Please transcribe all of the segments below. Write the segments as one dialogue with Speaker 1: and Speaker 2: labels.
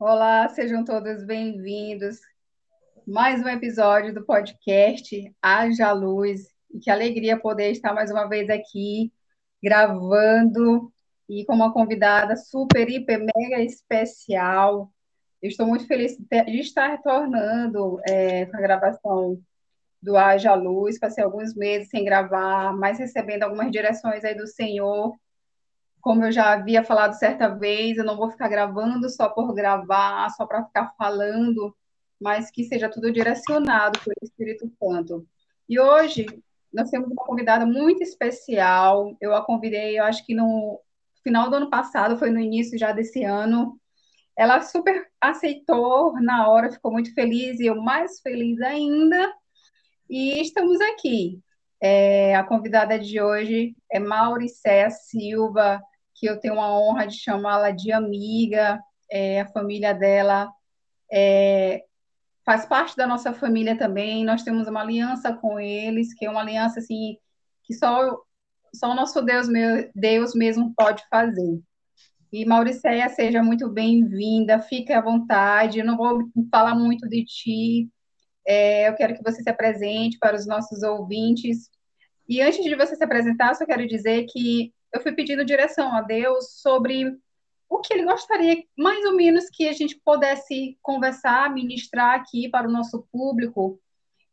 Speaker 1: Olá, sejam todos bem-vindos. Mais um episódio do podcast Haja Luz. E que alegria poder estar mais uma vez aqui gravando e com uma convidada super, hiper, mega especial. Eu estou muito feliz de estar retornando é, com a gravação do Haja Luz. Passei alguns meses sem gravar, mas recebendo algumas direções aí do Senhor como eu já havia falado certa vez, eu não vou ficar gravando só por gravar, só para ficar falando, mas que seja tudo direcionado pelo Espírito Santo. E hoje nós temos uma convidada muito especial. Eu a convidei, eu acho que no final do ano passado, foi no início já desse ano. Ela super aceitou na hora, ficou muito feliz e eu mais feliz ainda. E estamos aqui. É, a convidada de hoje é Mauricéia Silva, que eu tenho a honra de chamá-la de amiga, é, a família dela é, faz parte da nossa família também, nós temos uma aliança com eles, que é uma aliança assim, que só, só o nosso Deus, meu, Deus mesmo pode fazer. E Mauricéia, seja muito bem-vinda, fique à vontade, eu não vou falar muito de ti, é, eu quero que você se apresente para os nossos ouvintes. E antes de você se apresentar, só quero dizer que eu fui pedindo direção a Deus sobre o que ele gostaria, mais ou menos, que a gente pudesse conversar, ministrar aqui para o nosso público.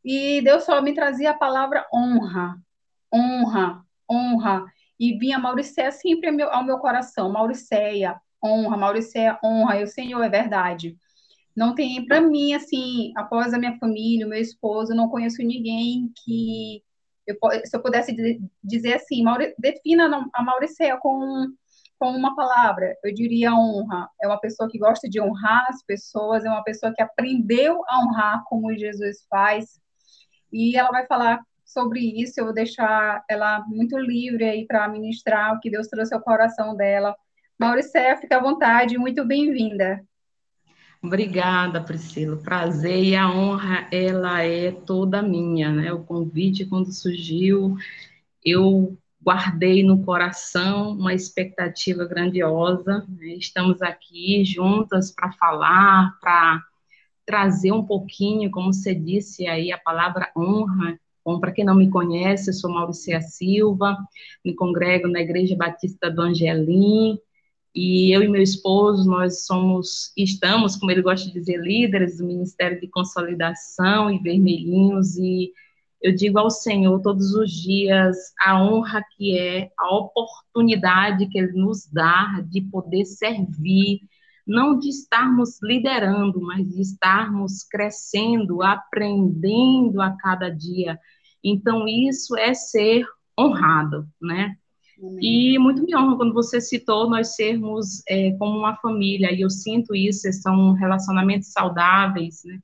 Speaker 1: E Deus só me trazia a palavra honra, honra, honra. E vinha Mauricéia sempre ao meu, coração, Mauricéia, honra, Mauricéia, honra. E o Senhor, é verdade. Não tem, para mim, assim, após a minha família, o meu esposo, não conheço ninguém que eu, se eu pudesse dizer assim, defina a Mauricéia com, com uma palavra, eu diria honra. É uma pessoa que gosta de honrar as pessoas, é uma pessoa que aprendeu a honrar como Jesus faz. E ela vai falar sobre isso, eu vou deixar ela muito livre aí para ministrar o que Deus trouxe ao coração dela. Mauricéia, fica à vontade, muito bem-vinda.
Speaker 2: Obrigada, Priscila. Prazer e a honra, ela é toda minha, né? O convite, quando surgiu, eu guardei no coração uma expectativa grandiosa. Né? Estamos aqui juntas para falar, para trazer um pouquinho, como você disse aí, a palavra honra. Bom, para quem não me conhece, eu sou Mauricia Silva, me congrego na Igreja Batista do Angelim, e eu e meu esposo, nós somos, estamos, como ele gosta de dizer, líderes do Ministério de Consolidação e Vermelhinhos, e eu digo ao Senhor todos os dias a honra que é, a oportunidade que Ele nos dá de poder servir, não de estarmos liderando, mas de estarmos crescendo, aprendendo a cada dia. Então, isso é ser honrado, né? E muito me honra quando você citou nós sermos é, como uma família, e eu sinto isso, são relacionamentos saudáveis, né?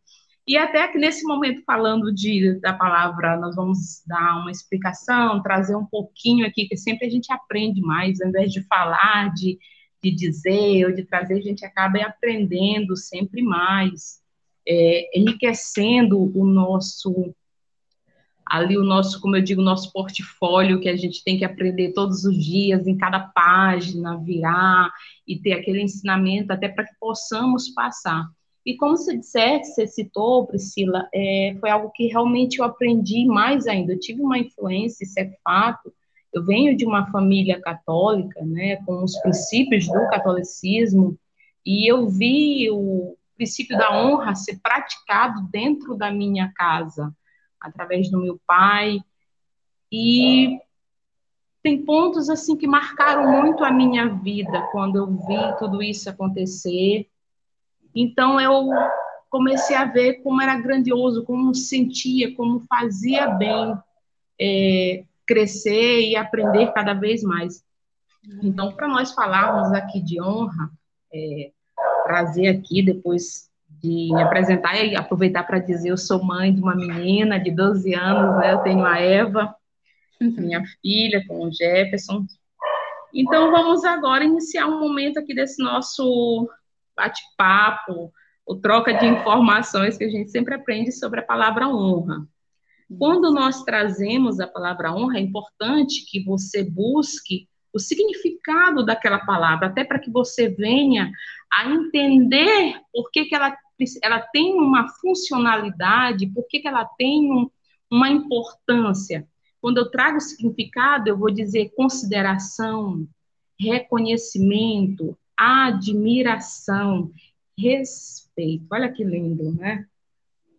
Speaker 2: E até que nesse momento, falando de, da palavra, nós vamos dar uma explicação, trazer um pouquinho aqui, que sempre a gente aprende mais, ao invés de falar, de, de dizer ou de trazer, a gente acaba aprendendo sempre mais, é, enriquecendo o nosso ali o nosso, como eu digo, nosso portfólio que a gente tem que aprender todos os dias, em cada página, virar e ter aquele ensinamento até para que possamos passar. E como você disseste, você citou, Priscila, é, foi algo que realmente eu aprendi mais ainda. Eu tive uma influência, isso é fato. Eu venho de uma família católica, né, com os princípios do catolicismo, e eu vi o princípio da honra ser praticado dentro da minha casa através do meu pai. E tem pontos assim que marcaram muito a minha vida quando eu vi tudo isso acontecer. Então eu comecei a ver como era grandioso, como sentia, como fazia bem é, crescer e aprender cada vez mais. Então, para nós falarmos aqui de honra, é, trazer aqui depois de apresentar e aproveitar para dizer eu sou mãe de uma menina de 12 anos, né? Eu tenho a Eva, minha filha, com o Jefferson. Então vamos agora iniciar um momento aqui desse nosso bate-papo, o troca de informações que a gente sempre aprende sobre a palavra honra. Quando nós trazemos a palavra honra, é importante que você busque o significado daquela palavra, até para que você venha a entender por que, que ela, ela tem uma funcionalidade, por que, que ela tem um, uma importância. Quando eu trago significado, eu vou dizer consideração, reconhecimento, admiração, respeito. Olha que lindo, né?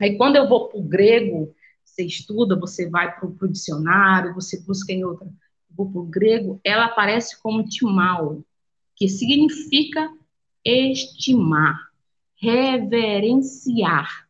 Speaker 2: Aí quando eu vou para o grego, você estuda, você vai para o dicionário, você busca em outra. Vou para o grego, ela aparece como timal, que significa estimar, reverenciar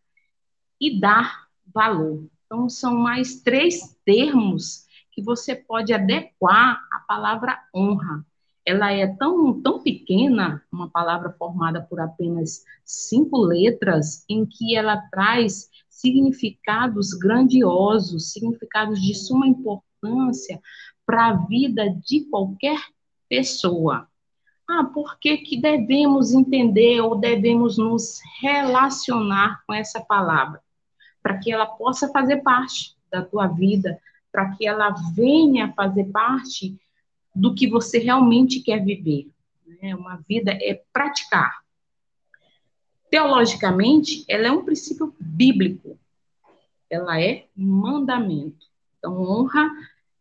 Speaker 2: e dar valor. Então, são mais três termos que você pode adequar à palavra honra. Ela é tão, tão pequena, uma palavra formada por apenas cinco letras, em que ela traz significados grandiosos, significados de suma importância para a vida de qualquer pessoa. Ah, por que, que devemos entender ou devemos nos relacionar com essa palavra? Para que ela possa fazer parte da tua vida, para que ela venha fazer parte do que você realmente quer viver. Né? Uma vida é praticar. Teologicamente, ela é um princípio bíblico. Ela é mandamento. Então, honra,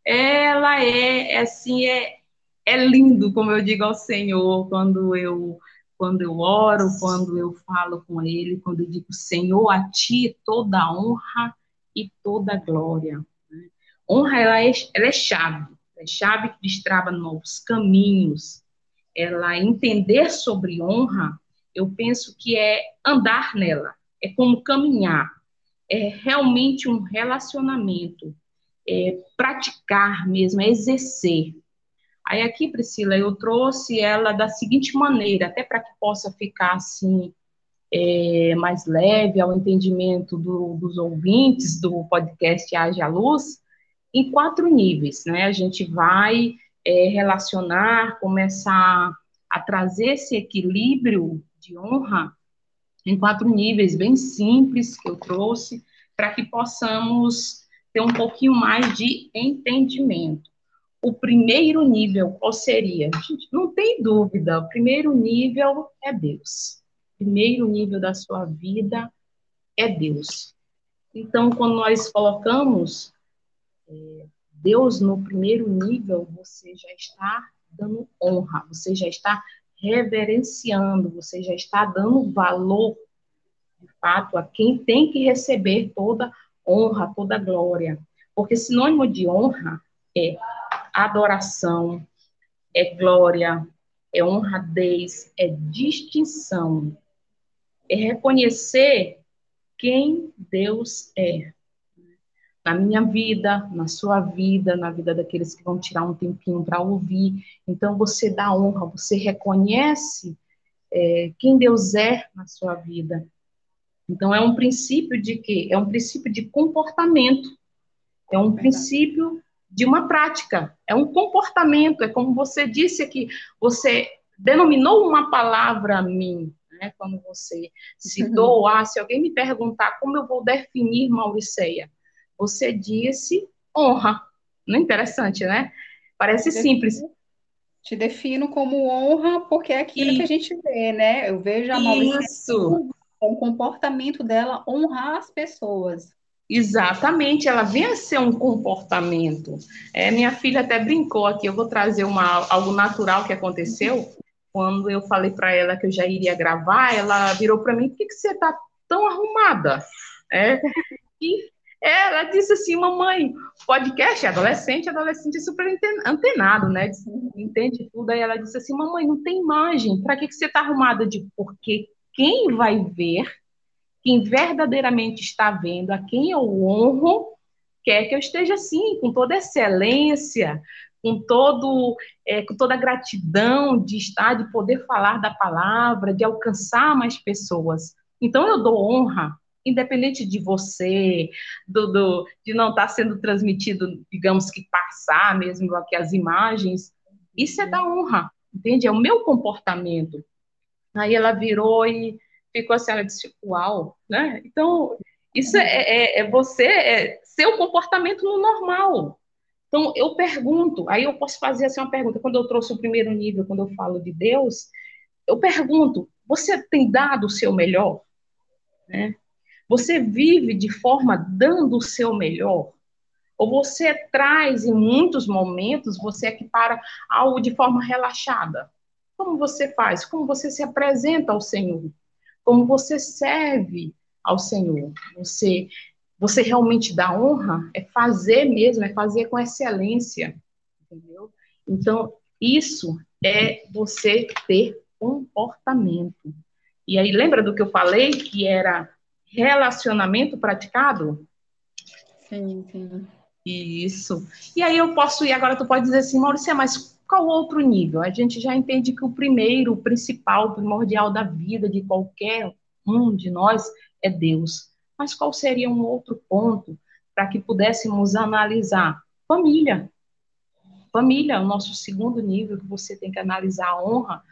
Speaker 2: ela é, assim, é, é lindo, como eu digo ao Senhor, quando eu quando eu oro, quando eu falo com Ele, quando eu digo, Senhor, a Ti toda honra e toda glória. Honra, ela é, ela é chave, é chave que destrava novos caminhos. Ela entender sobre honra, eu penso que é andar nela, é como caminhar, é realmente um relacionamento, é praticar mesmo, é exercer. Aí aqui, Priscila, eu trouxe ela da seguinte maneira, até para que possa ficar assim é, mais leve ao entendimento do, dos ouvintes do podcast Haja Luz, em quatro níveis, né? A gente vai é, relacionar, começar a trazer esse equilíbrio de honra em quatro níveis bem simples que eu trouxe para que possamos ter um pouquinho mais de entendimento o primeiro nível, qual seria? Gente, não tem dúvida, o primeiro nível é Deus. O primeiro nível da sua vida é Deus. Então, quando nós colocamos é, Deus no primeiro nível, você já está dando honra, você já está reverenciando, você já está dando valor, de fato, a quem tem que receber toda honra, toda glória. Porque sinônimo de honra é adoração, é glória, é honradez, é distinção, é reconhecer quem Deus é. Na minha vida, na sua vida, na vida daqueles que vão tirar um tempinho para ouvir. Então, você dá honra, você reconhece é, quem Deus é na sua vida. Então, é um princípio de quê? É um princípio de comportamento. É um princípio de uma prática, é um comportamento, é como você disse aqui, você denominou uma palavra a mim, né, quando você citou, uhum. ah, se alguém me perguntar como eu vou definir Mauriceia, você disse honra, não é interessante, né? Parece te simples.
Speaker 1: Defino, te defino como honra porque é aquilo e, que a gente vê, né? Eu vejo a Mauriceia com o comportamento dela honrar as pessoas.
Speaker 2: Exatamente, ela vem a ser um comportamento. É, minha filha até brincou aqui, eu vou trazer uma, algo natural que aconteceu. Quando eu falei para ela que eu já iria gravar, ela virou para mim: por que, que você está tão arrumada? É, e ela disse assim: mamãe, podcast, adolescente, adolescente é super antenado, né? Entende tudo. Aí ela disse assim: mamãe, não tem imagem, para que, que você está arrumada? De porque quem vai ver quem verdadeiramente está vendo, a quem eu honro, quer que eu esteja assim, com toda excelência, com, todo, é, com toda a gratidão de estar, de poder falar da palavra, de alcançar mais pessoas. Então, eu dou honra, independente de você, do, do, de não estar sendo transmitido, digamos que passar mesmo aqui as imagens, isso é da honra, entende? É o meu comportamento. Aí ela virou e ficou assim, ela disse, uau, né? Então, isso é, é, é você, é seu comportamento no normal. Então, eu pergunto, aí eu posso fazer assim uma pergunta, quando eu trouxe o primeiro nível, quando eu falo de Deus, eu pergunto, Você tem dado o seu melhor? Né? Você vive de forma dando o seu melhor? Ou você traz, em muitos momentos, você equipara algo de forma relaxada? Como você faz? Como você se apresenta ao Senhor? Como você serve ao Senhor? Você, você realmente dá honra? É fazer mesmo, é fazer com excelência. Entendeu? Então, isso é você ter comportamento. E aí, lembra do que eu falei, que era relacionamento praticado?
Speaker 1: Sim, sim.
Speaker 2: Isso. E aí eu posso ir, agora tu pode dizer assim, Maurícia, mas qual outro nível? A gente já entende que o primeiro, o principal, o primordial da vida de qualquer um de nós é Deus. Mas qual seria um outro ponto para que pudéssemos analisar? Família. Família, o nosso segundo nível que você tem que analisar a honra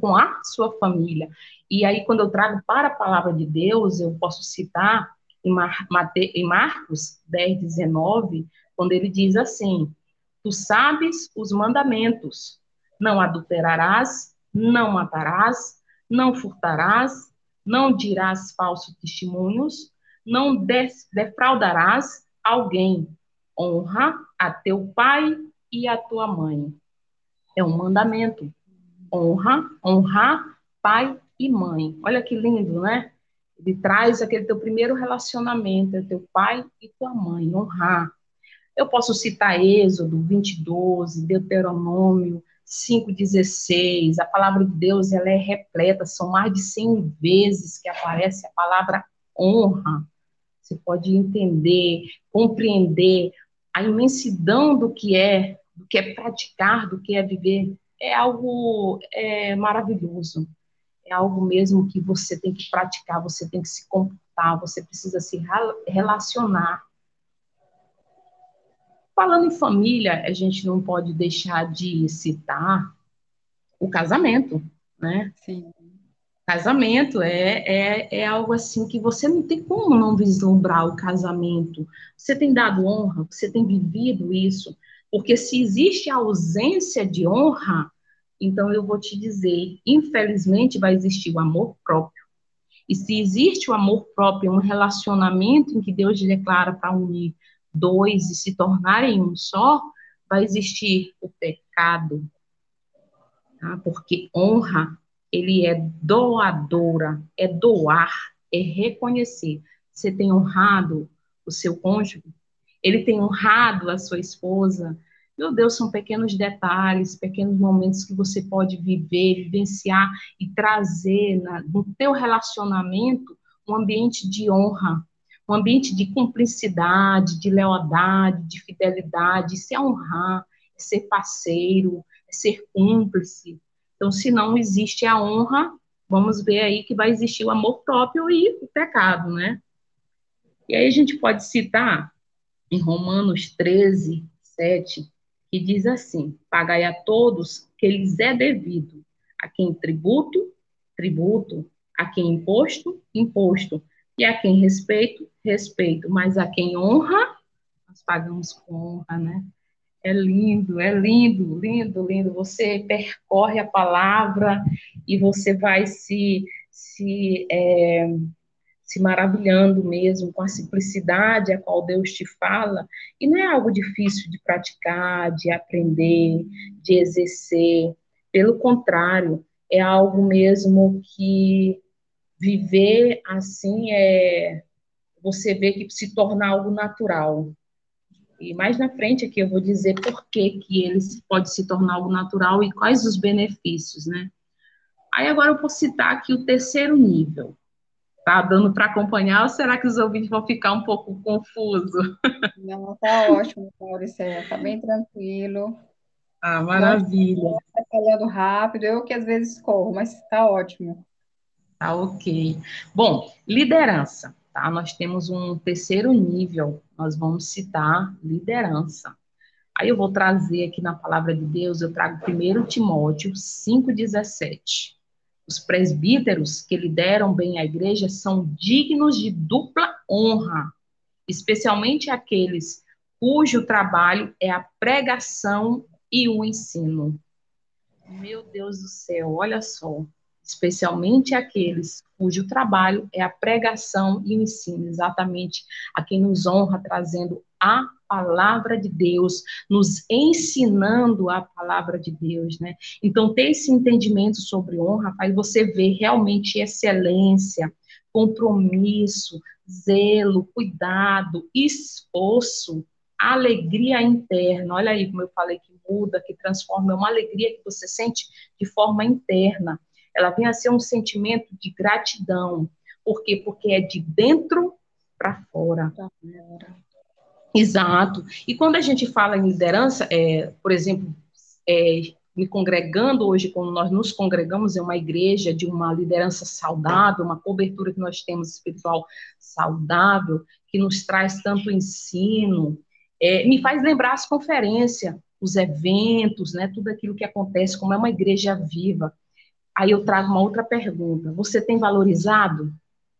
Speaker 2: com a sua família. E aí, quando eu trago para a palavra de Deus, eu posso citar em, Mar em Marcos 10, 19, quando ele diz assim: Tu sabes os mandamentos: não adulterarás, não matarás, não furtarás, não dirás falsos testemunhos, não defraudarás alguém. Honra a teu pai e a tua mãe. É um mandamento. Honra, honrar pai e mãe. Olha que lindo, né? Ele traz aquele teu primeiro relacionamento, é teu pai e tua mãe, honrar. Eu posso citar Êxodo 22, Deuteronômio 5,16. A palavra de Deus ela é repleta, são mais de 100 vezes que aparece a palavra honra. Você pode entender, compreender a imensidão do que é, do que é praticar, do que é viver. É algo é, maravilhoso. É algo mesmo que você tem que praticar, você tem que se comportar, você precisa se relacionar. Falando em família, a gente não pode deixar de citar o casamento, né?
Speaker 1: Sim.
Speaker 2: Casamento é, é, é algo assim que você não tem como não vislumbrar o casamento. Você tem dado honra, você tem vivido isso. Porque se existe ausência de honra, então eu vou te dizer, infelizmente vai existir o amor próprio. E se existe o amor próprio, um relacionamento em que Deus declara para unir dois e se tornarem um só, vai existir o pecado. Tá? Porque honra ele é doadora, é doar, é reconhecer. Você tem honrado o seu cônjuge, ele tem honrado a sua esposa. Meu Deus, são pequenos detalhes, pequenos momentos que você pode viver, vivenciar e trazer na, no teu relacionamento um ambiente de honra, um ambiente de cumplicidade, de lealdade, de fidelidade, se honrar, ser parceiro, ser cúmplice, então, se não existe a honra, vamos ver aí que vai existir o amor próprio e o pecado, né? E aí a gente pode citar em Romanos 13, 7, que diz assim: Pagai a todos que lhes é devido, a quem tributo, tributo, a quem imposto, imposto, e a quem respeito, respeito, mas a quem honra, nós pagamos com honra, né? É lindo, é lindo, lindo, lindo. Você percorre a palavra e você vai se, se, é, se maravilhando mesmo com a simplicidade a qual Deus te fala. E não é algo difícil de praticar, de aprender, de exercer. Pelo contrário, é algo mesmo que viver assim é você vê que se torna algo natural. E mais na frente aqui eu vou dizer por que, que ele pode se tornar algo natural e quais os benefícios, né? Aí agora eu vou citar aqui o terceiro nível. Tá dando para acompanhar ou será que os ouvintes vão ficar um pouco confusos?
Speaker 1: Não, tá ótimo, Maurício. Tá bem tranquilo.
Speaker 2: Ah, maravilha.
Speaker 1: Tá falando rápido, eu que às vezes corro, mas tá ótimo.
Speaker 2: Tá ok. Bom, liderança. Tá? Nós temos um terceiro nível, nós vamos citar liderança. Aí eu vou trazer aqui na palavra de Deus, eu trago 1 Timóteo 5,17. Os presbíteros que lideram bem a igreja são dignos de dupla honra, especialmente aqueles cujo trabalho é a pregação e o ensino. Meu Deus do céu, olha só. Especialmente aqueles cujo trabalho é a pregação e o ensino, exatamente a quem nos honra trazendo a palavra de Deus, nos ensinando a palavra de Deus, né? Então, ter esse entendimento sobre honra faz você ver realmente excelência, compromisso, zelo, cuidado, esforço, alegria interna. Olha aí como eu falei que muda, que transforma, é uma alegria que você sente de forma interna. Ela vem a ser um sentimento de gratidão. Por quê? Porque é de dentro para fora. Exato. E quando a gente fala em liderança, é, por exemplo, é, me congregando hoje, quando nós nos congregamos em uma igreja de uma liderança saudável, uma cobertura que nós temos espiritual saudável, que nos traz tanto ensino, é, me faz lembrar as conferências, os eventos, né, tudo aquilo que acontece, como é uma igreja viva. Aí eu trago uma outra pergunta: você tem valorizado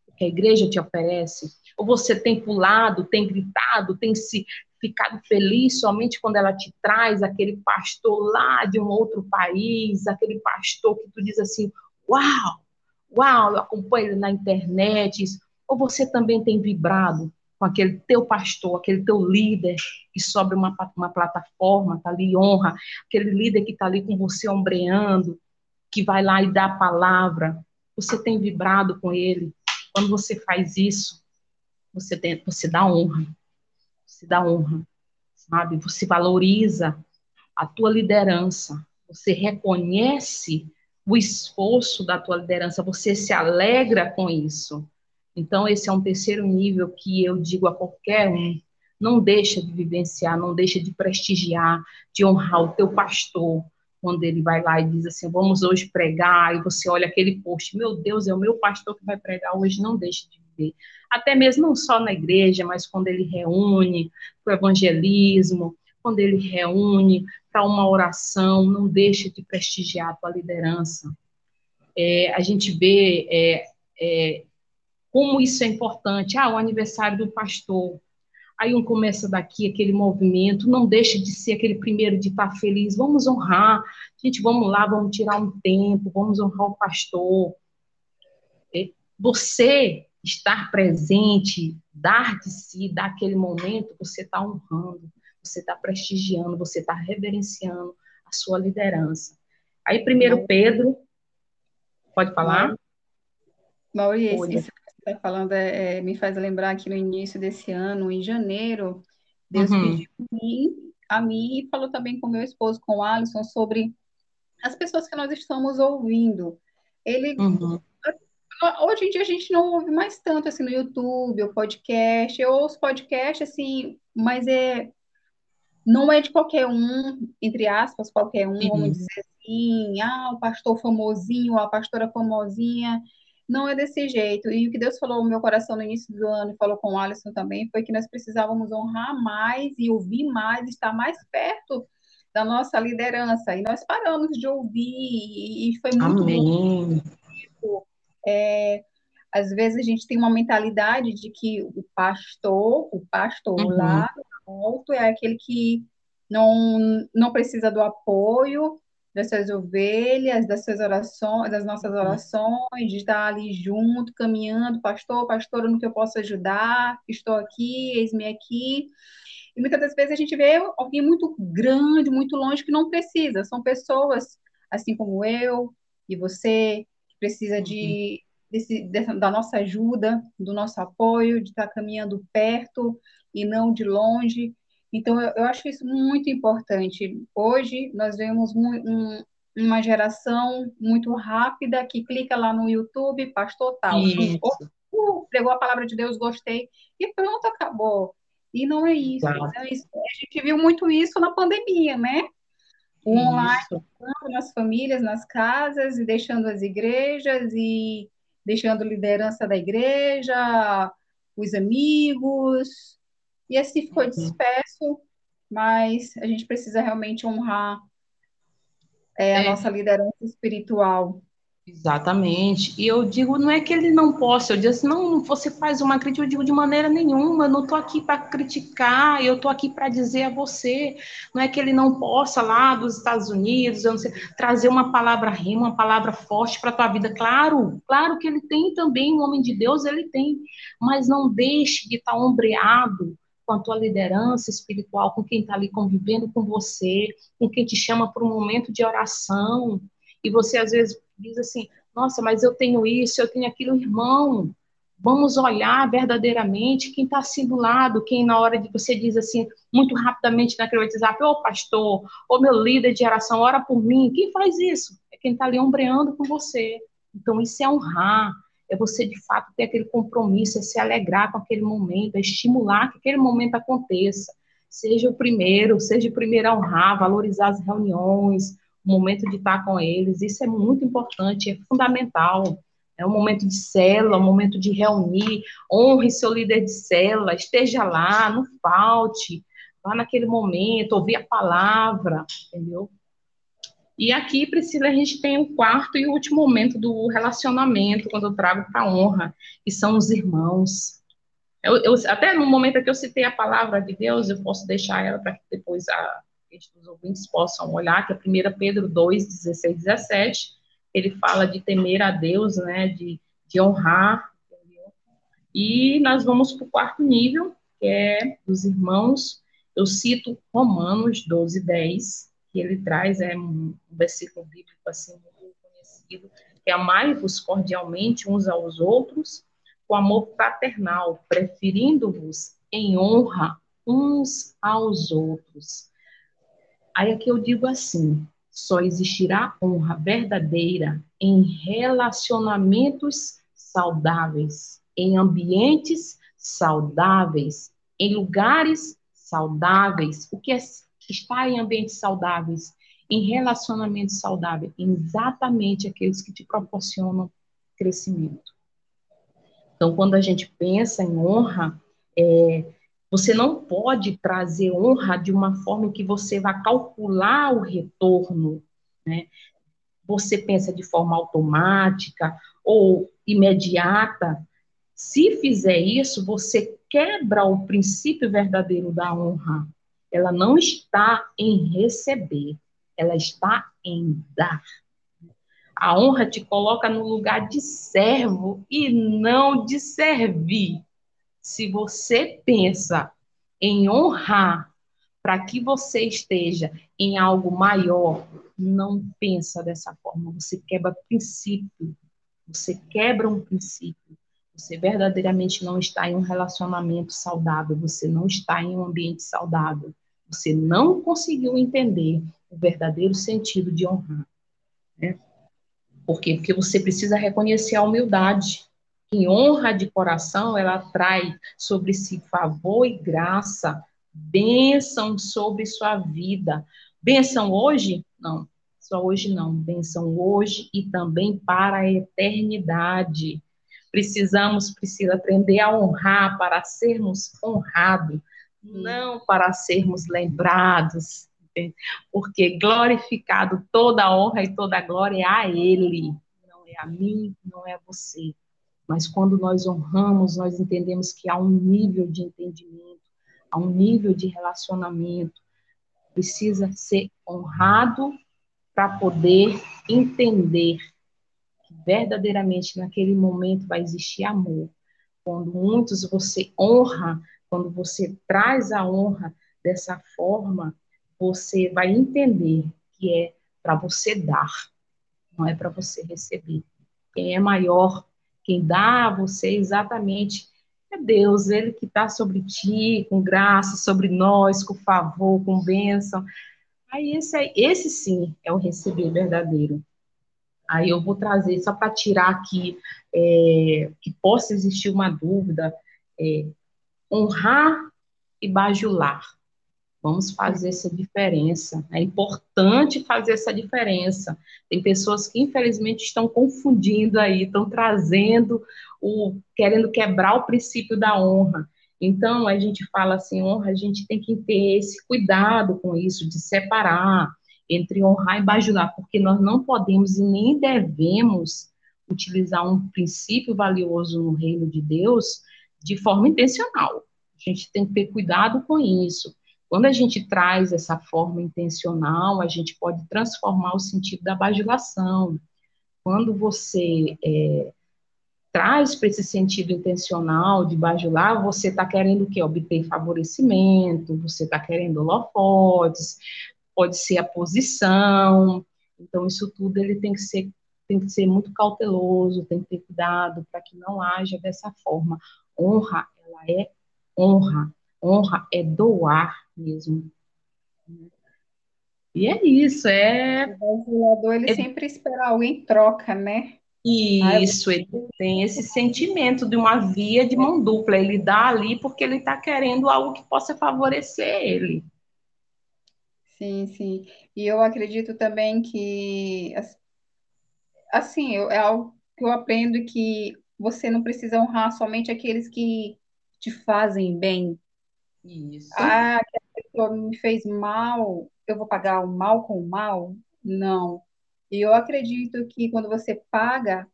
Speaker 2: o que a igreja te oferece? Ou você tem pulado, tem gritado, tem se ficado feliz somente quando ela te traz aquele pastor lá de um outro país, aquele pastor que tu diz assim: "Uau! Uau, eu acompanho ele na internet". Ou você também tem vibrado com aquele teu pastor, aquele teu líder que sobe uma, uma plataforma, tá ali, honra, aquele líder que está ali com você ombreando, que vai lá e dá a palavra. Você tem vibrado com ele. Quando você faz isso, você, tem, você dá honra. Você dá honra, sabe? Você valoriza a tua liderança. Você reconhece o esforço da tua liderança. Você se alegra com isso. Então, esse é um terceiro nível que eu digo a qualquer um: não deixa de vivenciar, não deixa de prestigiar, de honrar o teu pastor, quando ele vai lá e diz assim: vamos hoje pregar, e você olha aquele post, meu Deus, é o meu pastor que vai pregar hoje, não deixe de viver. Até mesmo não só na igreja, mas quando ele reúne para o evangelismo, quando ele reúne para uma oração, não deixe de prestigiar a tua liderança. É, a gente vê é, é, como isso é importante. Ah, o aniversário do pastor. Aí um começa daqui, aquele movimento, não deixa de ser aquele primeiro de estar feliz. Vamos honrar. Gente, vamos lá, vamos tirar um tempo, vamos honrar o pastor. É, você estar presente, dar de si, dar aquele momento, você está honrando, você está prestigiando, você está reverenciando a sua liderança. Aí, primeiro Pedro, pode falar?
Speaker 1: Maurício, está falando é, é, me faz lembrar que no início desse ano, em janeiro, Deus uhum. pediu a mim, a mim e falou também com meu esposo, com o Alisson, sobre as pessoas que nós estamos ouvindo. Ele uhum. Hoje em dia a gente não ouve mais tanto assim no YouTube, o podcast. Eu ouço podcast assim, mas é não é de qualquer um, entre aspas, qualquer um, uhum. vamos dizer assim, ah, o pastor famosinho, a pastora famosinha. Não é desse jeito. E o que Deus falou no meu coração no início do ano e falou com o Alisson também foi que nós precisávamos honrar mais e ouvir mais, estar mais perto da nossa liderança. E nós paramos de ouvir e foi muito
Speaker 2: Amém.
Speaker 1: É, às vezes a gente tem uma mentalidade de que o pastor, o pastor uhum. lá alto é aquele que não, não precisa do apoio, das suas ovelhas, das suas orações, das nossas uhum. orações, de estar ali junto, caminhando, pastor, pastor, no que eu posso ajudar, estou aqui, eis-me aqui. E muitas das vezes a gente vê alguém muito grande, muito longe, que não precisa. São pessoas, assim como eu e você, que precisa de, uhum. desse, da nossa ajuda, do nosso apoio, de estar caminhando perto e não de longe. Então, eu, eu acho isso muito importante. Hoje, nós vemos um, uma geração muito rápida que clica lá no YouTube, pastor tal. Uh, pregou a palavra de Deus, gostei, e pronto, acabou. E não é isso. Claro. É isso. A gente viu muito isso na pandemia, né? O online, nas famílias, nas casas, e deixando as igrejas, e deixando liderança da igreja, os amigos, e assim ficou uhum. disperso, mas a gente precisa realmente honrar é, a é. nossa liderança espiritual.
Speaker 2: Exatamente. E eu digo, não é que ele não possa, eu digo assim, não, você faz uma crítica, eu digo de maneira nenhuma, eu não estou aqui para criticar, eu estou aqui para dizer a você, não é que ele não possa lá dos Estados Unidos, eu não sei, trazer uma palavra rima, uma palavra forte para a tua vida. Claro, claro que ele tem também, um homem de Deus, ele tem, mas não deixe de estar tá ombreado com a tua liderança espiritual, com quem está ali convivendo com você, com quem te chama para um momento de oração, e você às vezes diz assim: nossa, mas eu tenho isso, eu tenho aquilo, irmão. Vamos olhar verdadeiramente quem está assim do lado, quem na hora de você diz assim, muito rapidamente naquele WhatsApp, ô pastor, ô meu líder de oração, ora por mim. Quem faz isso? É quem está ali ombreando com você. Então, isso é honrar, é você de fato ter aquele compromisso, é se alegrar com aquele momento, é estimular que aquele momento aconteça. Seja o primeiro, seja o primeiro a honrar, valorizar as reuniões, o momento de estar com eles, isso é muito importante, é fundamental. É um momento de célula, um momento de reunir, honre seu líder de célula, esteja lá, não falte, vá naquele momento, ouvir a palavra, entendeu? E aqui, Priscila, a gente tem o quarto e último momento do relacionamento, quando eu trago para honra, que são os irmãos. Eu, eu, até no momento que eu citei a palavra de Deus, eu posso deixar ela para que depois a, os ouvintes possam olhar, que é 1 Pedro 2, 16, 17, ele fala de temer a Deus, né, de, de honrar, entendeu? E nós vamos para o quarto nível, que é dos irmãos, eu cito Romanos 12, 10, que ele traz, é um versículo bíblico assim, muito conhecido, que é amai-vos cordialmente uns aos outros, com amor fraternal, preferindo-vos em honra uns aos outros. Aí aqui eu digo assim: só existirá honra verdadeira em relacionamentos saudáveis, em ambientes saudáveis, em lugares saudáveis. O que é estar em ambientes saudáveis? Em relacionamentos saudáveis, exatamente aqueles que te proporcionam crescimento. Então, quando a gente pensa em honra, é, você não pode trazer honra de uma forma que você vai calcular o retorno, né? Você pensa de forma automática ou imediata. Se fizer isso, você quebra o princípio verdadeiro da honra. Ela não está em receber, ela está em dar. A honra te coloca no lugar de servo e não de servir se você pensa em honrar para que você esteja em algo maior, não pensa dessa forma. Você quebra princípio. Você quebra um princípio. Você verdadeiramente não está em um relacionamento saudável. Você não está em um ambiente saudável. Você não conseguiu entender o verdadeiro sentido de honrar. Né? Por quê? Porque você precisa reconhecer a humildade. Quem honra de coração, ela atrai sobre si favor e graça, bênção sobre sua vida. Bênção hoje? Não, só hoje não. Bênção hoje e também para a eternidade. Precisamos, precisa aprender a honrar para sermos honrados, não para sermos lembrados, porque glorificado toda a honra e toda a glória é a Ele, não é a mim, não é a você. Mas quando nós honramos, nós entendemos que há um nível de entendimento, há um nível de relacionamento. Precisa ser honrado para poder entender verdadeiramente naquele momento vai existir amor. Quando muitos você honra, quando você traz a honra dessa forma, você vai entender que é para você dar, não é para você receber. Quem é maior quem dá a você exatamente é Deus, Ele que está sobre ti, com graça, sobre nós, com favor, com bênção. Aí esse, esse sim é o receber verdadeiro. Aí eu vou trazer, só para tirar aqui, é, que possa existir uma dúvida, é, honrar e bajular. Vamos fazer essa diferença. É importante fazer essa diferença. Tem pessoas que, infelizmente, estão confundindo aí, estão trazendo o. querendo quebrar o princípio da honra. Então, a gente fala assim, honra, a gente tem que ter esse cuidado com isso, de separar. Entre honrar e bajular, porque nós não podemos e nem devemos utilizar um princípio valioso no reino de Deus de forma intencional. A gente tem que ter cuidado com isso. Quando a gente traz essa forma intencional, a gente pode transformar o sentido da bajulação. Quando você é, traz para esse sentido intencional de bajular, você está querendo o quê? Obter favorecimento, você está querendo holofotes, pode ser a posição. Então, isso tudo ele tem que ser tem que ser muito cauteloso, tem que ter cuidado para que não haja dessa forma. Honra, ela é honra. Honra é doar mesmo. E é isso, é.
Speaker 1: O bajulador, ele é... sempre espera algo em troca, né?
Speaker 2: Isso, ele tem esse sentimento de uma via de mão dupla. Ele dá ali porque ele está querendo algo que possa favorecer ele.
Speaker 1: Sim, sim. E eu acredito também que, assim, é algo que eu aprendo que você não precisa honrar somente aqueles que te fazem bem.
Speaker 2: Isso.
Speaker 1: Ah, que a pessoa me fez mal, eu vou pagar o mal com o mal? Não. E eu acredito que quando você paga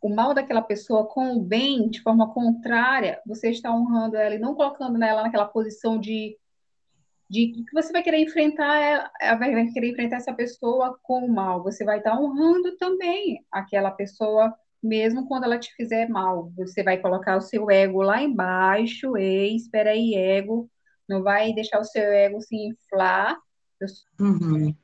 Speaker 1: o mal daquela pessoa com o bem de forma contrária, você está honrando ela e não colocando ela naquela posição de, de que você vai querer enfrentar, vai querer enfrentar essa pessoa com o mal. Você vai estar honrando também aquela pessoa mesmo quando ela te fizer mal. Você vai colocar o seu ego lá embaixo, ei, espera aí, ego, não vai deixar o seu ego se inflar.
Speaker 2: Uhum.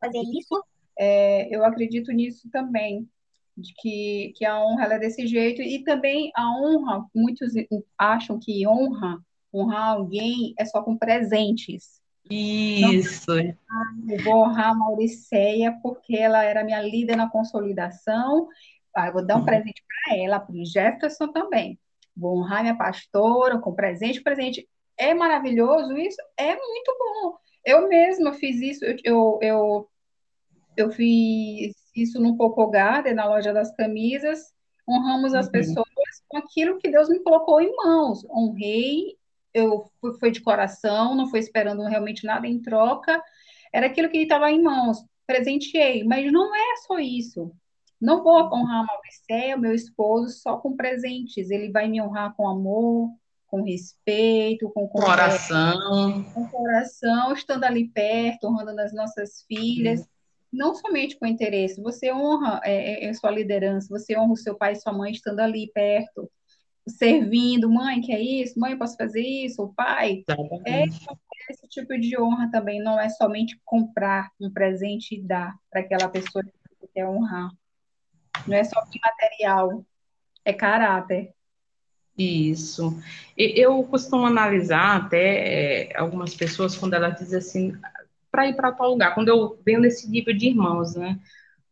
Speaker 1: Fazer isso é, eu acredito nisso também, de que, que a honra é desse jeito, e também a honra, muitos acham que honra, honrar alguém é só com presentes.
Speaker 2: Isso.
Speaker 1: Então, eu vou honrar a Mauriceia porque ela era minha líder na consolidação. Ah, eu vou dar um uhum. presente para ela, para o Jefferson também. Vou honrar minha pastora com presente. Presente é maravilhoso, isso é muito bom. Eu mesma fiz isso. Eu, eu, eu eu fiz isso no Popo Garden, na loja das camisas. Honramos as uhum. pessoas com aquilo que Deus me colocou em mãos. Honrei, eu fui, foi de coração, não foi esperando realmente nada em troca. Era aquilo que estava em mãos. Presenteei, mas não é só isso. Não vou honrar a Mauricéia, meu esposo, só com presentes. Ele vai me honrar com amor, com respeito, com
Speaker 2: coração,
Speaker 1: com coração, estando ali perto, honrando as nossas filhas. Uhum não somente com interesse, você honra é, é, é, sua liderança, você honra o seu pai e sua mãe estando ali perto, servindo, mãe, que é isso? Mãe, posso fazer isso? O pai? É esse tipo de honra também, não é somente comprar um presente e dar para aquela pessoa que você quer honrar. Não é só material, é caráter.
Speaker 2: Isso. Eu costumo analisar até é, algumas pessoas quando elas dizem assim, para ir para tal lugar. Quando eu venho nesse nível de irmãos, né?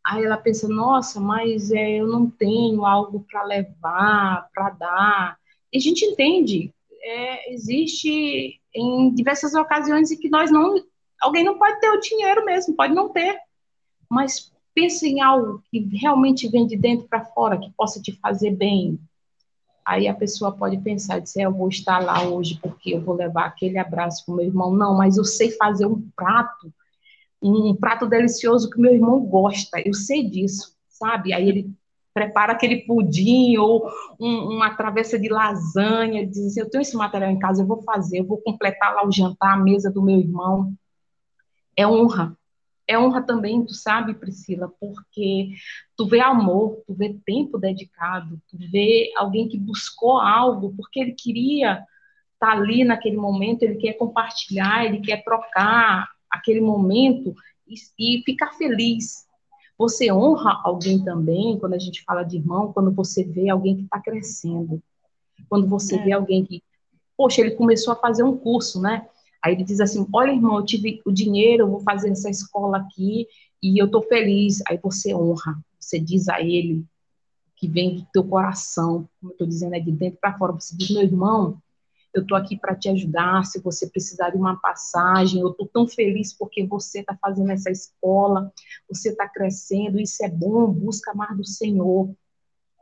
Speaker 2: Aí ela pensa, nossa, mas é, eu não tenho algo para levar, para dar. E a gente entende, é, existe em diversas ocasiões em que nós não, alguém não pode ter o dinheiro mesmo, pode não ter, mas pense em algo que realmente vem de dentro para fora, que possa te fazer bem, Aí a pessoa pode pensar, dizer, eu vou estar lá hoje porque eu vou levar aquele abraço para o meu irmão. Não, mas eu sei fazer um prato, um prato delicioso que meu irmão gosta. Eu sei disso, sabe? Aí ele prepara aquele pudim ou um, uma travessa de lasanha, diz assim, eu tenho esse material em casa, eu vou fazer, eu vou completar lá o jantar, a mesa do meu irmão. É honra, é honra também, tu sabe, Priscila, porque tu vê amor, tu vê tempo dedicado, tu vê alguém que buscou algo porque ele queria estar tá ali naquele momento, ele quer compartilhar, ele quer trocar aquele momento e, e ficar feliz. Você honra alguém também, quando a gente fala de irmão, quando você vê alguém que está crescendo, quando você é. vê alguém que, poxa, ele começou a fazer um curso, né? Aí ele diz assim: Olha, irmão, eu tive o dinheiro, eu vou fazer essa escola aqui e eu estou feliz. Aí você honra, você diz a ele que vem do teu coração, como eu estou dizendo, é de dentro para fora. Você diz: Meu irmão, eu estou aqui para te ajudar. Se você precisar de uma passagem, eu estou tão feliz porque você está fazendo essa escola, você está crescendo, isso é bom, busca mais do Senhor.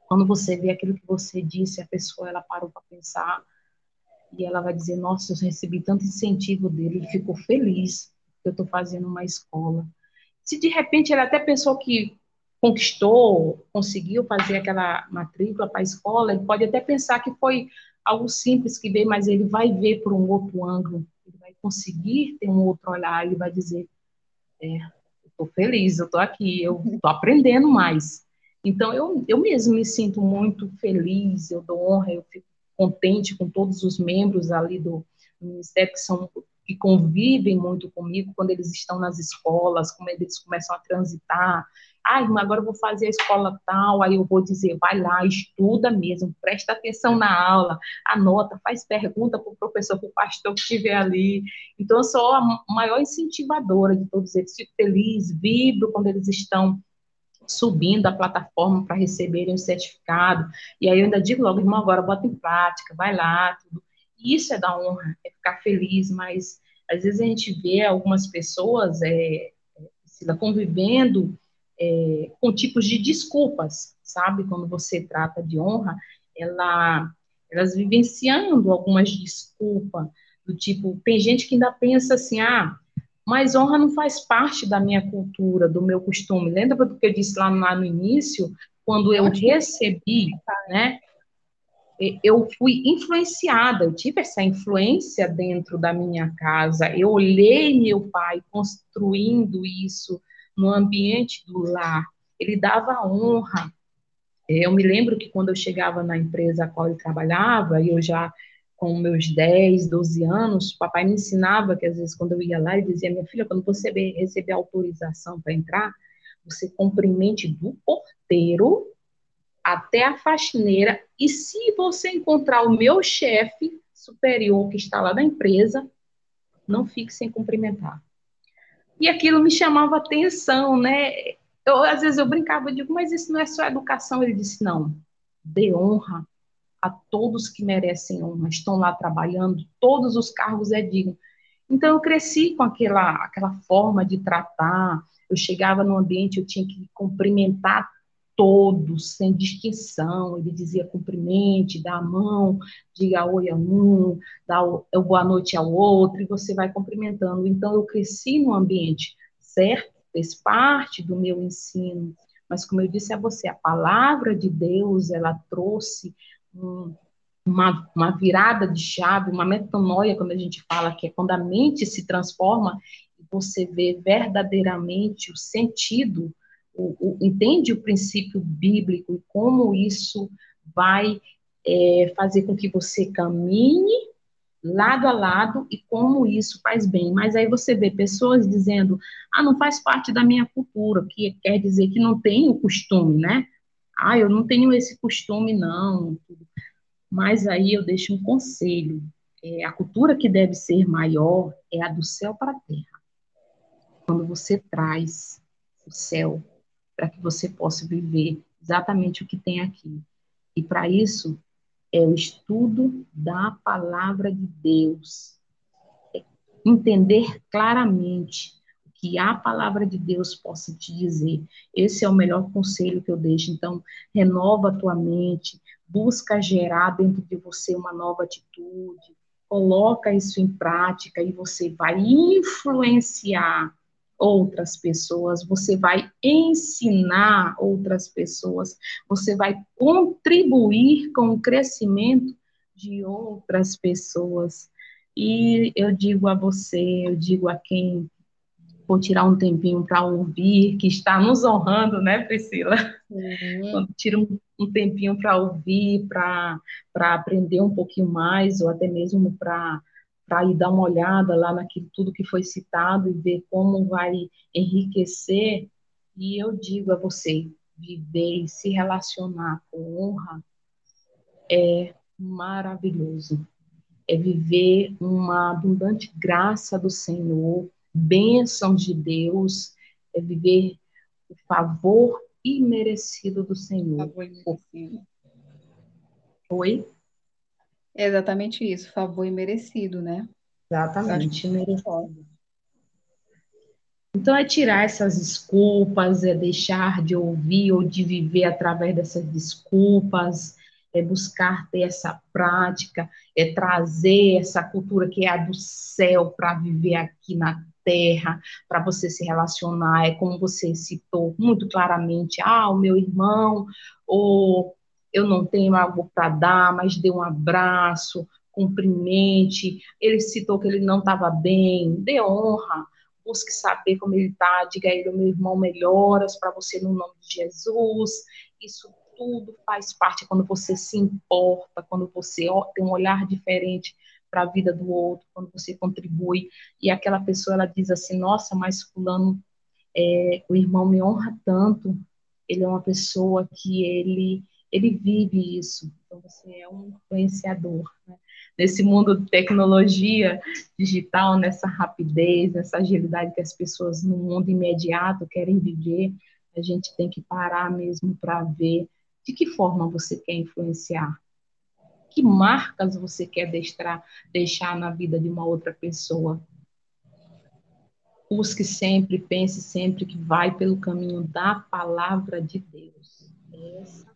Speaker 2: Quando você vê aquilo que você disse, a pessoa ela parou para pensar e ela vai dizer: Nossa, eu recebi tanto incentivo dele, ele ficou feliz. que eu estou fazendo uma escola. Se de repente ele até pensou que conquistou, conseguiu fazer aquela matrícula para a escola, ele pode até pensar que foi algo simples que veio, mas ele vai ver por um outro ângulo, ele vai conseguir ter um outro olhar, ele vai dizer, é, estou feliz, eu estou aqui, eu estou aprendendo mais. Então, eu, eu mesmo me sinto muito feliz, eu dou honra, eu fico contente com todos os membros ali do, do Ministério que são que convivem muito comigo quando eles estão nas escolas, como eles começam a transitar. Ah, irmã, agora eu vou fazer a escola tal, aí eu vou dizer, vai lá, estuda mesmo, presta atenção na aula, anota, faz pergunta para o professor, para o pastor que estiver ali. Então, eu sou a maior incentivadora de todos eles, fico feliz, vibro quando eles estão subindo a plataforma para receberem o certificado. E aí eu ainda digo logo, irmão, agora bota em prática, vai lá, tudo. Isso é da honra, é ficar feliz, mas às vezes a gente vê algumas pessoas é, convivendo é, com tipos de desculpas, sabe? Quando você trata de honra, ela, elas vivenciando algumas desculpas, do tipo, tem gente que ainda pensa assim, ah, mas honra não faz parte da minha cultura, do meu costume. Lembra do que eu disse lá, lá no início? Quando eu recebi, né? Eu fui influenciada, eu tive essa influência dentro da minha casa. Eu olhei meu pai construindo isso no ambiente do lar. Ele dava honra. Eu me lembro que quando eu chegava na empresa a qual ele trabalhava, e eu já com meus 10, 12 anos, papai me ensinava que às vezes quando eu ia lá, ele dizia, minha filha, quando você receber autorização para entrar, você cumprimente do porteiro até a faxineira, e se você encontrar o meu chefe superior que está lá da empresa, não fique sem cumprimentar. E aquilo me chamava atenção, né? Eu, às vezes eu brincava, eu digo, mas isso não é só educação. Ele disse, não, dê honra a todos que merecem honra, estão lá trabalhando, todos os cargos é digno. Então eu cresci com aquela, aquela forma de tratar, eu chegava no ambiente, eu tinha que cumprimentar todos, sem distinção, ele dizia cumprimente, dá a mão, diga oi a um, dá o, boa noite ao outro, e você vai cumprimentando. Então eu cresci no ambiente, certo? Fez parte do meu ensino, mas como eu disse a você, a palavra de Deus, ela trouxe um, uma, uma virada de chave, uma metanoia, quando a gente fala que é quando a mente se transforma e você vê verdadeiramente o sentido, o, o, entende o princípio bíblico e como isso vai é, fazer com que você caminhe lado a lado e como isso faz bem. Mas aí você vê pessoas dizendo, ah, não faz parte da minha cultura, que quer dizer que não tem o costume, né? Ah, eu não tenho esse costume, não. Mas aí eu deixo um conselho. É, a cultura que deve ser maior é a do céu para a terra. Quando você traz o céu para que você possa viver exatamente o que tem aqui. E para isso é o estudo da palavra de Deus. É entender claramente que a palavra de Deus possa te dizer. Esse é o melhor conselho que eu deixo. Então, renova a tua mente, busca gerar dentro de você uma nova atitude, coloca isso em prática e você vai influenciar outras pessoas, você vai ensinar outras pessoas, você vai contribuir com o crescimento de outras pessoas. E eu digo a você, eu digo a quem por tirar um tempinho para ouvir, que está nos honrando, né, Priscila? Uhum. Quando tira um, um tempinho para ouvir, para aprender um pouquinho mais, ou até mesmo para para ir dar uma olhada lá naquilo tudo que foi citado e ver como vai enriquecer. E eu digo a você, viver e se relacionar com honra é maravilhoso. É viver uma abundante graça do Senhor, bênçãos de Deus, é viver o favor imerecido do Senhor. Favor imerecido. Oi?
Speaker 1: É exatamente isso, favor imerecido, né?
Speaker 2: Exatamente, merecido. Então é tirar essas desculpas, é deixar de ouvir ou de viver através dessas desculpas, é buscar ter essa prática, é trazer essa cultura que é a do céu para viver aqui na terra para você se relacionar. É como você citou muito claramente: ah, o meu irmão, ou eu não tenho algo para dar, mas dê um abraço, cumprimente. Ele citou que ele não estava bem, dê honra, busque saber como ele está, diga a ele, meu irmão, melhoras para você no nome de Jesus. Isso tudo faz parte quando você se importa, quando você tem um olhar diferente para a vida do outro, quando você contribui. E aquela pessoa ela diz assim, nossa, mas fulano, é, o irmão me honra tanto, ele é uma pessoa que ele ele vive isso, então você é um influenciador. Né? Nesse mundo de tecnologia digital, nessa rapidez, nessa agilidade que as pessoas no mundo imediato querem viver, a gente tem que parar mesmo para ver de que forma você quer influenciar? Que marcas você quer deixar, deixar na vida de uma outra pessoa? Busque sempre, pense sempre que vai pelo caminho da palavra de Deus. Essa.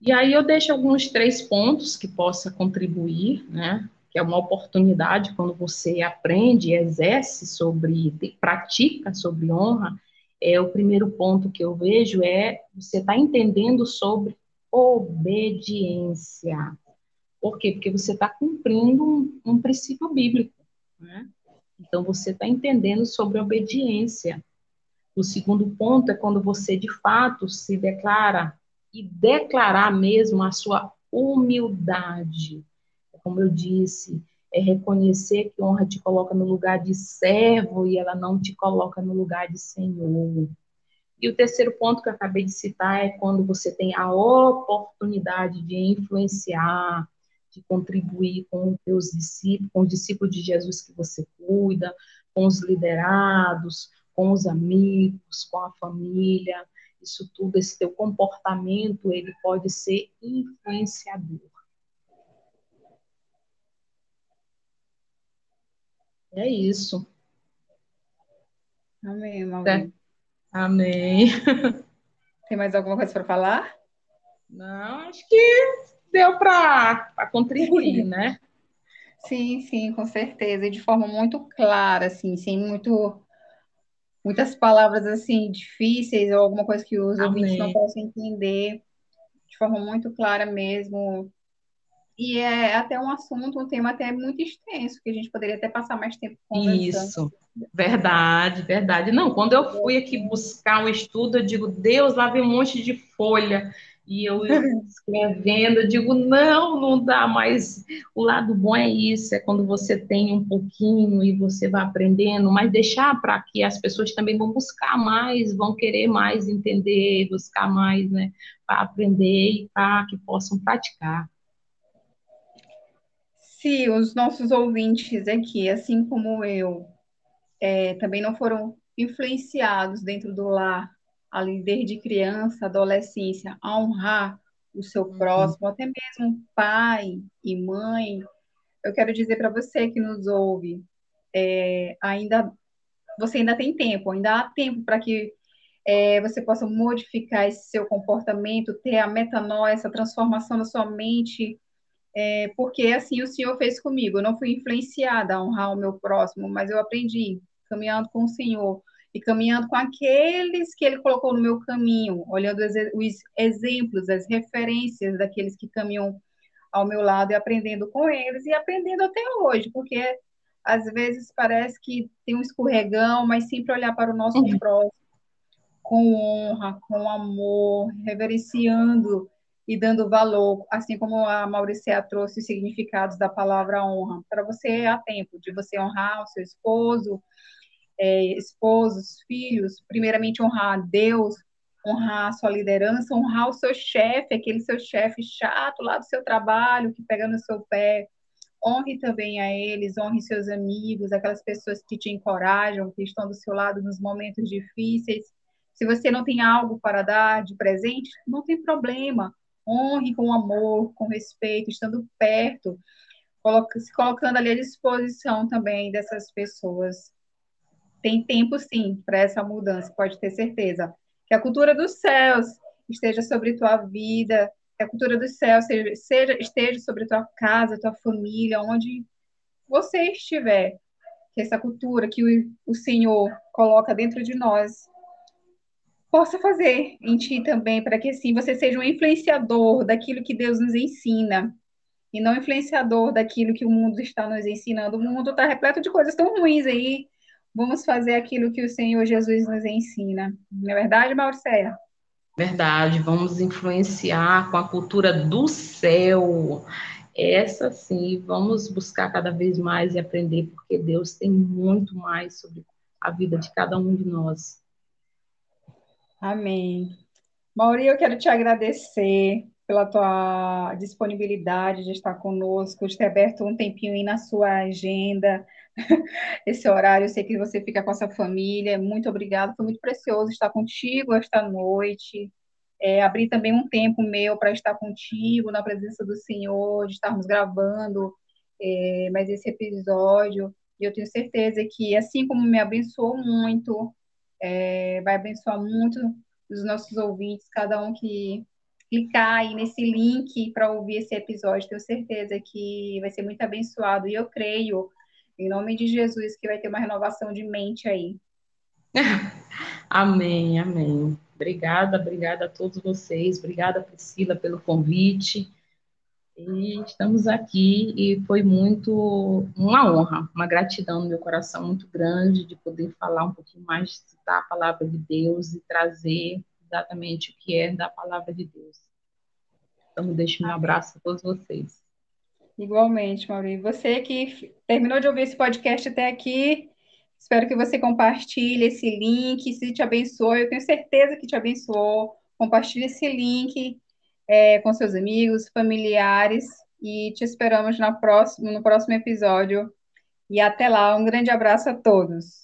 Speaker 2: E aí eu deixo alguns três pontos que possa contribuir, né, que é uma oportunidade quando você aprende, exerce sobre, pratica sobre honra, é o primeiro ponto que eu vejo é você está entendendo sobre obediência. Por quê? Porque você está cumprindo um, um, princípio bíblico. Né? Então, você está entendendo sobre obediência. O segundo ponto é quando você, de fato, se declara e declarar mesmo a sua humildade como eu disse, é reconhecer que honra te coloca no lugar de servo e ela não te coloca no lugar de senhor. E o terceiro ponto que eu acabei de citar é quando você tem a oportunidade de influenciar, de contribuir com os teus discípulos, com os discípulos de Jesus que você cuida, com os liderados, com os amigos, com a família. Isso tudo, esse teu comportamento, ele pode ser influenciador. É isso.
Speaker 1: Amém, Maurício.
Speaker 2: Amém.
Speaker 1: Tem mais alguma coisa para falar?
Speaker 2: Não, acho que deu para contribuir, né?
Speaker 1: Sim, sim, com certeza. E de forma muito clara, assim, sem muito, muitas palavras assim difíceis ou alguma coisa que os Amém. ouvintes não possam entender. De forma muito clara mesmo, e é até um assunto, um tema até muito extenso, que a gente poderia até passar mais tempo conversando.
Speaker 2: Isso, verdade, verdade. Não, quando eu fui aqui buscar um estudo, eu digo, Deus, lá vem um monte de folha. E eu escrevendo, eu digo, não, não dá, mas o lado bom é isso, é quando você tem um pouquinho e você vai aprendendo, mas deixar para que as pessoas também vão buscar mais, vão querer mais entender, buscar mais, né, para aprender e para que possam praticar.
Speaker 1: Se os nossos ouvintes aqui, assim como eu, é, também não foram influenciados dentro do lar, ali desde criança, adolescência, a honrar o seu uhum. próximo, até mesmo pai e mãe, eu quero dizer para você que nos ouve, é, ainda você ainda tem tempo, ainda há tempo para que é, você possa modificar esse seu comportamento, ter a metanoia, essa transformação da sua mente é, porque assim o Senhor fez comigo. Eu não fui influenciada a honrar o meu próximo, mas eu aprendi caminhando com o Senhor e caminhando com aqueles que Ele colocou no meu caminho, olhando os, os exemplos, as referências daqueles que caminham ao meu lado e aprendendo com eles e aprendendo até hoje, porque às vezes parece que tem um escorregão, mas sempre olhar para o nosso uhum. próximo com honra, com amor, reverenciando e dando valor, assim como a Mauricéia trouxe os significados da palavra honra. Para você há tempo de você honrar o seu esposo, é, esposos, filhos, primeiramente honrar a Deus, honrar a sua liderança, honrar o seu chefe, aquele seu chefe chato lá do seu trabalho, que pega no seu pé. Honre também a eles, honre seus amigos, aquelas pessoas que te encorajam, que estão do seu lado nos momentos difíceis. Se você não tem algo para dar de presente, não tem problema honre com amor, com respeito, estando perto, se colocando ali à disposição também dessas pessoas. Tem tempo, sim, para essa mudança, pode ter certeza. Que a cultura dos céus esteja sobre tua vida, que a cultura do céu seja, seja, esteja sobre tua casa, tua família, onde você estiver. Que essa cultura que o, o Senhor coloca dentro de nós possa fazer em ti também, para que assim você seja um influenciador daquilo que Deus nos ensina e não influenciador daquilo que o mundo está nos ensinando. O mundo está repleto de coisas tão ruins aí. Vamos fazer aquilo que o Senhor Jesus nos ensina. Não é verdade, Mauricéia?
Speaker 2: Verdade, vamos influenciar com a cultura do céu. Essa sim, vamos buscar cada vez mais e aprender, porque Deus tem muito mais sobre a vida de cada um de nós.
Speaker 1: Amém. Mauri, eu quero te agradecer pela tua disponibilidade de estar conosco, de ter aberto um tempinho aí na sua agenda, esse horário. Eu sei que você fica com a sua família. Muito obrigada, foi muito precioso estar contigo esta noite. É, abrir também um tempo meu para estar contigo, na presença do Senhor, de estarmos gravando é, mais esse episódio. E eu tenho certeza que, assim como me abençoou muito, é, vai abençoar muito os nossos ouvintes, cada um que clicar aí nesse link para ouvir esse episódio, tenho certeza que vai ser muito abençoado. E eu creio, em nome de Jesus, que vai ter uma renovação de mente aí.
Speaker 2: amém, amém. Obrigada, obrigada a todos vocês. Obrigada, Priscila, pelo convite. E estamos aqui e foi muito uma honra, uma gratidão no meu coração muito grande de poder falar um pouquinho mais, citar a palavra de Deus e trazer exatamente o que é da palavra de Deus. Então, deixo meu abraço a todos vocês.
Speaker 1: Igualmente, Maurício. Você que terminou de ouvir esse podcast até aqui, espero que você compartilhe esse link, se te abençoe, eu tenho certeza que te abençoou. Compartilhe esse link é, com seus amigos, familiares e te esperamos na próxima, no próximo episódio. E até lá, um grande abraço a todos.